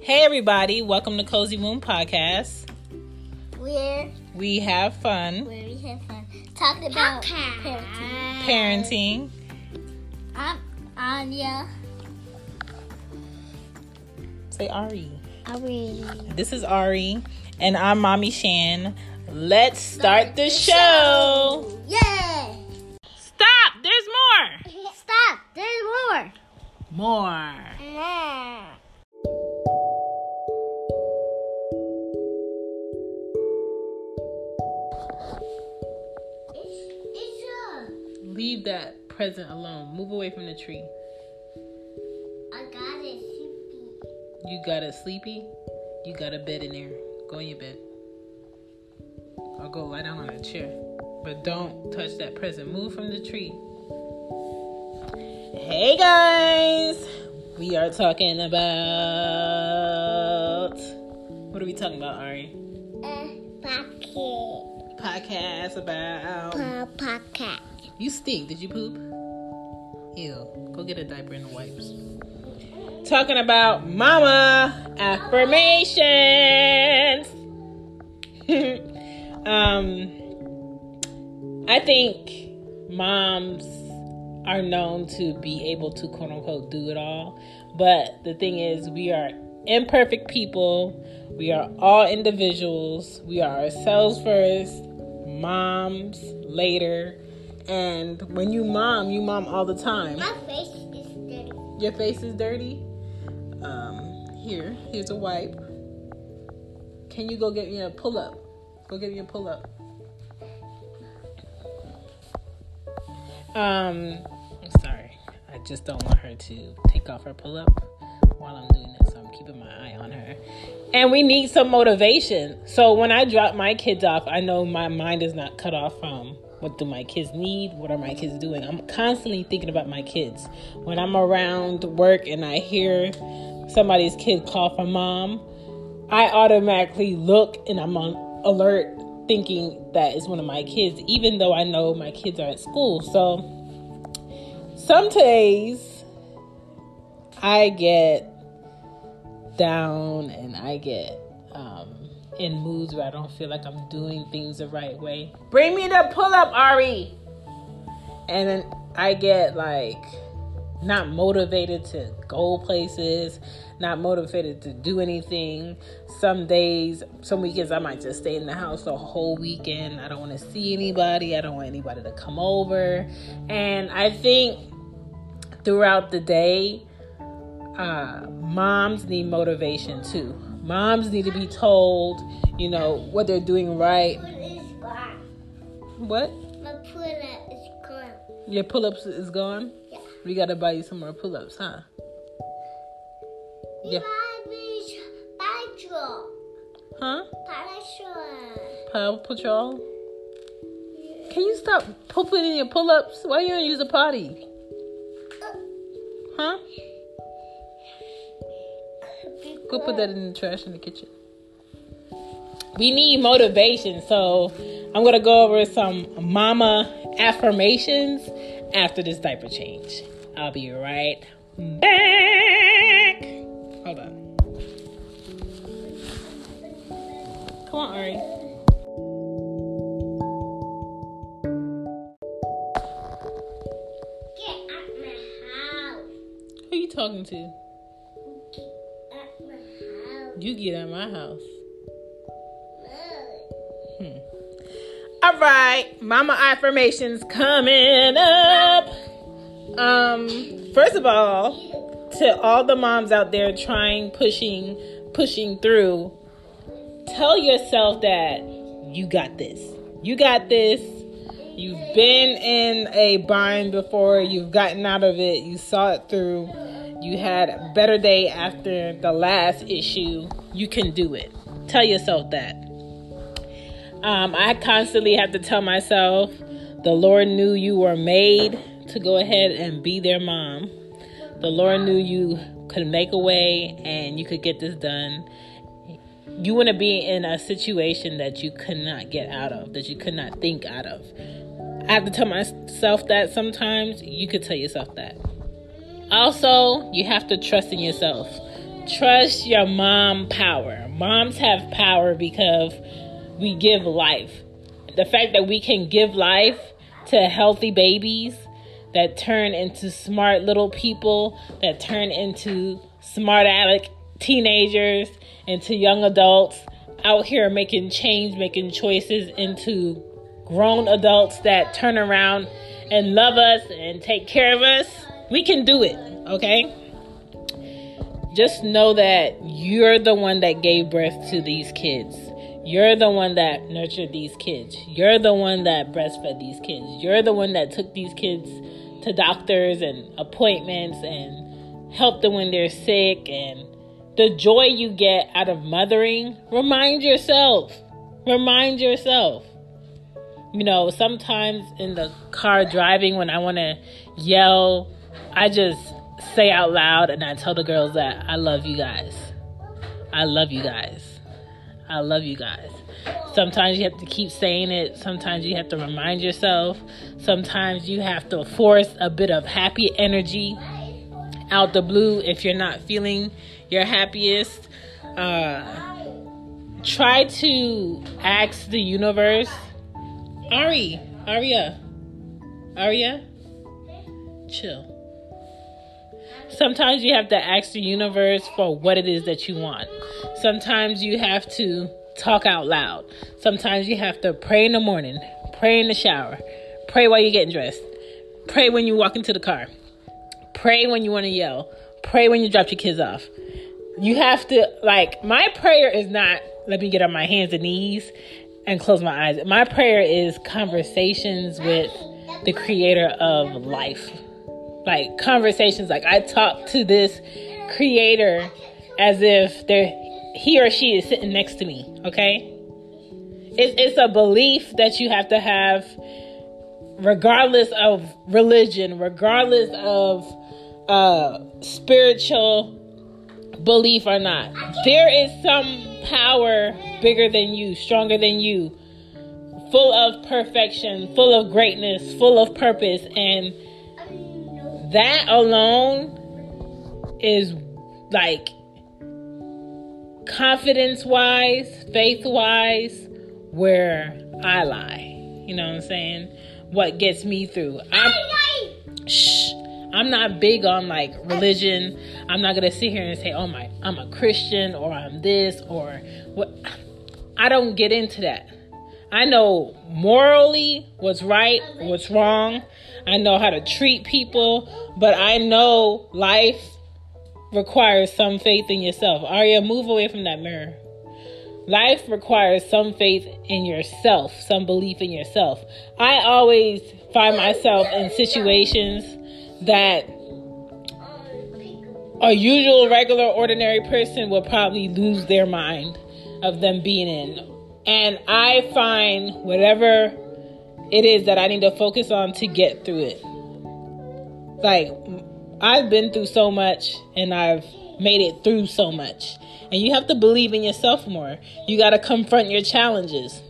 Hey, everybody, welcome to Cozy Womb Podcast. Where We have fun where we have fun talking about parenting. parenting. I'm Anya. Say Ari. Ari. This is Ari, and I'm Mommy Shan. Let's start the show. Yeah. Stop! There's more! Stop. There's more. More. More. Leave that present alone. Move away from the tree. I got it. Sleepy. You got a sleepy? You got a bed in there. Go in your bed. Or go lie down on a chair. But don't touch that present. Move from the tree. Hey guys! We are talking about. What are we talking about, Ari? Uh, pocket. Podcast about. Pocket. You stink. Did you poop? Ew. Go get a diaper and wipes. Talking about mama affirmations. um, I think moms are known to be able to quote unquote do it all. But the thing is, we are imperfect people. We are all individuals. We are ourselves first, moms later. And when you mom, you mom all the time. My face is dirty. Your face is dirty. Um, here, here's a wipe. Can you go get me a pull up? Go get me a pull up. Um, I'm sorry. I just don't want her to take off her pull up while I'm doing this. So I'm keeping my eye on her. And we need some motivation. So when I drop my kids off, I know my mind is not cut off from what do my kids need? What are my kids doing? I'm constantly thinking about my kids. When I'm around work and I hear somebody's kid call for mom, I automatically look and I'm on alert thinking that is one of my kids, even though I know my kids are at school. So some days I get down and I get um, in moods where I don't feel like I'm doing things the right way. Bring me the pull up, Ari. And then I get like not motivated to go places, not motivated to do anything. Some days, some weekends, I might just stay in the house the whole weekend. I don't want to see anybody. I don't want anybody to come over. And I think throughout the day, uh, moms need motivation too. Moms need to be told, you know, what they're doing right. Pull is gone. What? My pull up is gone. Your pull ups is gone? Yeah. We gotta buy you some more pull ups, huh? Yeah. Babies, patrol. Huh? Patrol. Paw Patrol? Can you stop pooping in your pull ups? Why you don't use a potty? Uh. Huh? Go put that in the trash in the kitchen. We need motivation, so I'm gonna go over some mama affirmations after this diaper change. I'll be right back. Hold on. Come on, Ari. Get out my house. Who are you talking to? You get out of my house. Look. All right, mama affirmations coming up. Um, first of all, to all the moms out there trying, pushing, pushing through, tell yourself that you got this. You got this. You've been in a bind before. You've gotten out of it. You saw it through. You had a better day after the last issue. You can do it. Tell yourself that. Um, I constantly have to tell myself, the Lord knew you were made to go ahead and be their mom. The Lord knew you could make a way and you could get this done. You want to be in a situation that you could not get out of, that you could not think out of. I have to tell myself that sometimes. You could tell yourself that. Also, you have to trust in yourself. Trust your mom power. Moms have power because we give life. The fact that we can give life to healthy babies that turn into smart little people, that turn into smart aleck teenagers, into young adults out here making change, making choices into grown adults that turn around and love us and take care of us. We can do it, okay? Just know that you're the one that gave birth to these kids. You're the one that nurtured these kids. You're the one that breastfed these kids. You're the one that took these kids to doctors and appointments and helped them when they're sick. And the joy you get out of mothering, remind yourself. Remind yourself. You know, sometimes in the car driving when I want to yell, I just say out loud and I tell the girls that I love you guys. I love you guys. I love you guys. Sometimes you have to keep saying it. Sometimes you have to remind yourself. Sometimes you have to force a bit of happy energy out the blue if you're not feeling your happiest. Uh, try to ask the universe. Ari, Aria, Aria, chill. Sometimes you have to ask the universe for what it is that you want. Sometimes you have to talk out loud. Sometimes you have to pray in the morning, pray in the shower, pray while you're getting dressed, pray when you walk into the car, pray when you want to yell, pray when you drop your kids off. You have to, like, my prayer is not let me get on my hands and knees and close my eyes. My prayer is conversations with the creator of life like conversations like i talk to this creator as if they're he or she is sitting next to me okay? It's, it's a belief that you have to have regardless of religion regardless of uh spiritual belief or not. There is some power bigger than you stronger than you full of perfection full of greatness full of purpose and that alone is like confidence wise, faith wise, where I lie. You know what I'm saying? What gets me through. I'm, shh, I'm not big on like religion. I'm not gonna sit here and say, "Oh my, I'm a Christian" or "I'm this" or what. I don't get into that. I know morally what's right, what's wrong. I know how to treat people, but I know life requires some faith in yourself. Arya, move away from that mirror. Life requires some faith in yourself, some belief in yourself. I always find myself in situations that a usual, regular, ordinary person will probably lose their mind of them being in. And I find whatever it is that I need to focus on to get through it. Like, I've been through so much and I've made it through so much. And you have to believe in yourself more. You got to confront your challenges.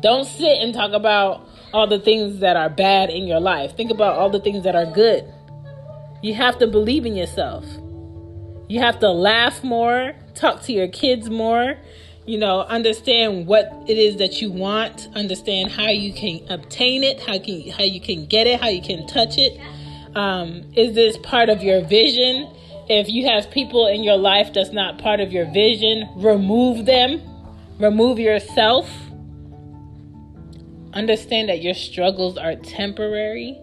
Don't sit and talk about all the things that are bad in your life. Think about all the things that are good. You have to believe in yourself. You have to laugh more, talk to your kids more, you know, understand what it is that you want, understand how you can obtain it, how can how you can get it, how you can touch it. Um, is this part of your vision? If you have people in your life that's not part of your vision, remove them. Remove yourself. Understand that your struggles are temporary.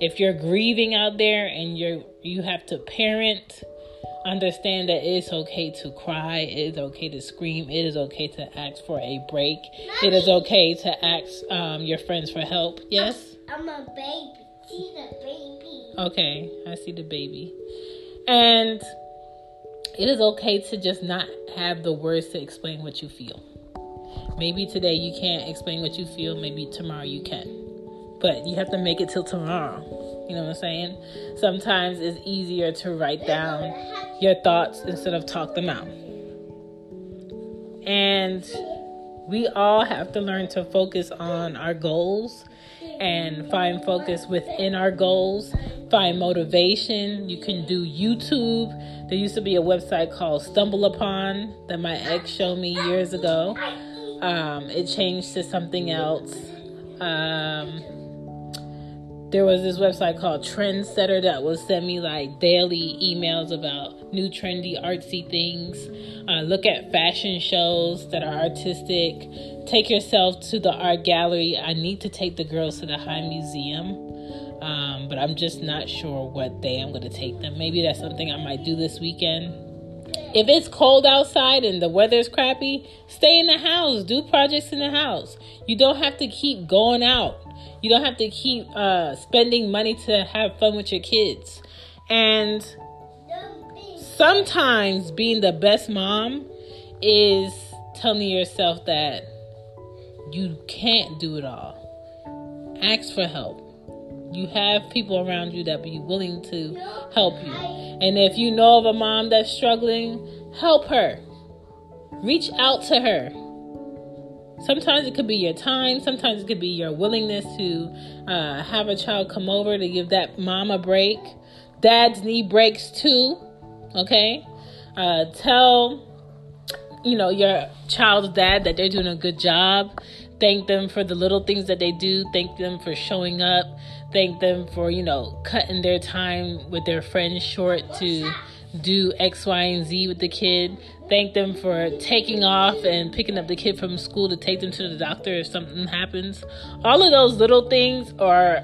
If you're grieving out there and you're you have to parent, understand that it's okay to cry, it is okay to scream, it is okay to ask for a break, it is okay to ask um, your friends for help. Yes? I'm a baby. See the baby. Okay, I see the baby. And it is okay to just not have the words to explain what you feel. Maybe today you can't explain what you feel, maybe tomorrow you can. But you have to make it till tomorrow. You know what I'm saying? Sometimes it's easier to write down your thoughts instead of talk them out. And we all have to learn to focus on our goals and find focus within our goals, find motivation. You can do YouTube. There used to be a website called Stumble Upon that my ex showed me years ago. Um, it changed to something else. Um, there was this website called Trendsetter that would send me like daily emails about new trendy artsy things. Uh, look at fashion shows that are artistic. Take yourself to the art gallery. I need to take the girls to the High Museum, um, but I'm just not sure what day I'm going to take them. Maybe that's something I might do this weekend. If it's cold outside and the weather's crappy, stay in the house. Do projects in the house. You don't have to keep going out. You don't have to keep uh, spending money to have fun with your kids. And sometimes being the best mom is telling yourself that you can't do it all. Ask for help. You have people around you that be willing to help you. And if you know of a mom that's struggling, help her. Reach out to her. Sometimes it could be your time, sometimes it could be your willingness to uh, have a child come over to give that mom a break. Dads need breaks too, okay? Uh, tell you know your child's dad that they're doing a good job. Thank them for the little things that they do. Thank them for showing up. Thank them for you know cutting their time with their friends short to do x y and z with the kid thank them for taking off and picking up the kid from school to take them to the doctor if something happens all of those little things are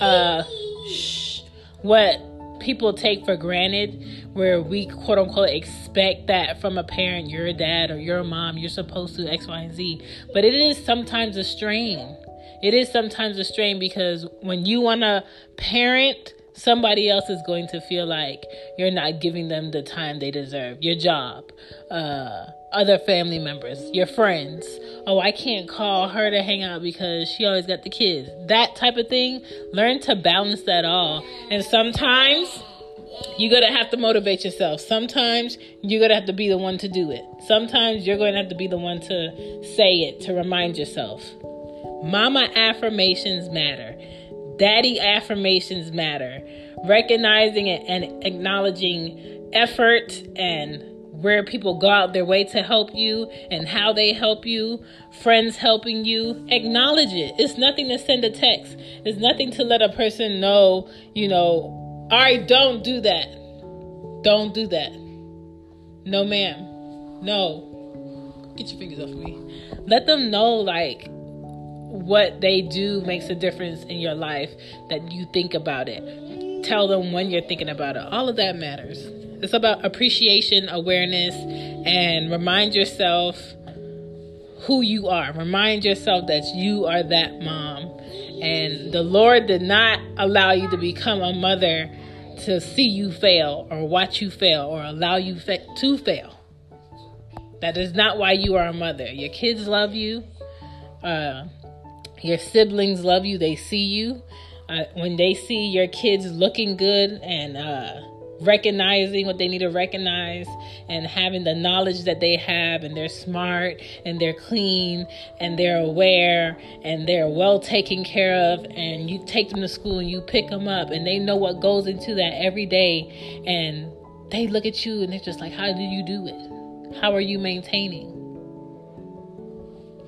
uh shh, what people take for granted where we quote unquote expect that from a parent, you're a dad or you're a mom, you're supposed to X, Y, and Z. But it is sometimes a strain. It is sometimes a strain because when you want to parent, somebody else is going to feel like you're not giving them the time they deserve. Your job, uh, other family members, your friends. Oh, I can't call her to hang out because she always got the kids. That type of thing. Learn to balance that all. And sometimes you're going to have to motivate yourself. Sometimes you're going to have to be the one to do it. Sometimes you're going to have to be the one to say it, to remind yourself. Mama affirmations matter. Daddy affirmations matter. Recognizing and acknowledging effort and where people go out their way to help you and how they help you, friends helping you, acknowledge it. It's nothing to send a text. It's nothing to let a person know, you know, all right, don't do that. Don't do that. No, ma'am. No. Get your fingers off of me. Let them know, like, what they do makes a difference in your life, that you think about it. Tell them when you're thinking about it. All of that matters. It's about appreciation, awareness, and remind yourself who you are. Remind yourself that you are that mom. And the Lord did not allow you to become a mother to see you fail or watch you fail or allow you fa- to fail. That is not why you are a mother. Your kids love you. Uh, your siblings love you. They see you. Uh, when they see your kids looking good and uh, recognizing what they need to recognize and having the knowledge that they have and they're smart and they're clean and they're aware and they're well taken care of and you take them to school and you pick them up and they know what goes into that every day and they look at you and they're just like how do you do it how are you maintaining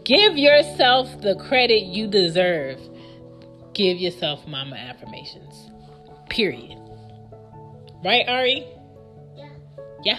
give yourself the credit you deserve give yourself mama affirmations period Right, Ari? Yeah. Yeah.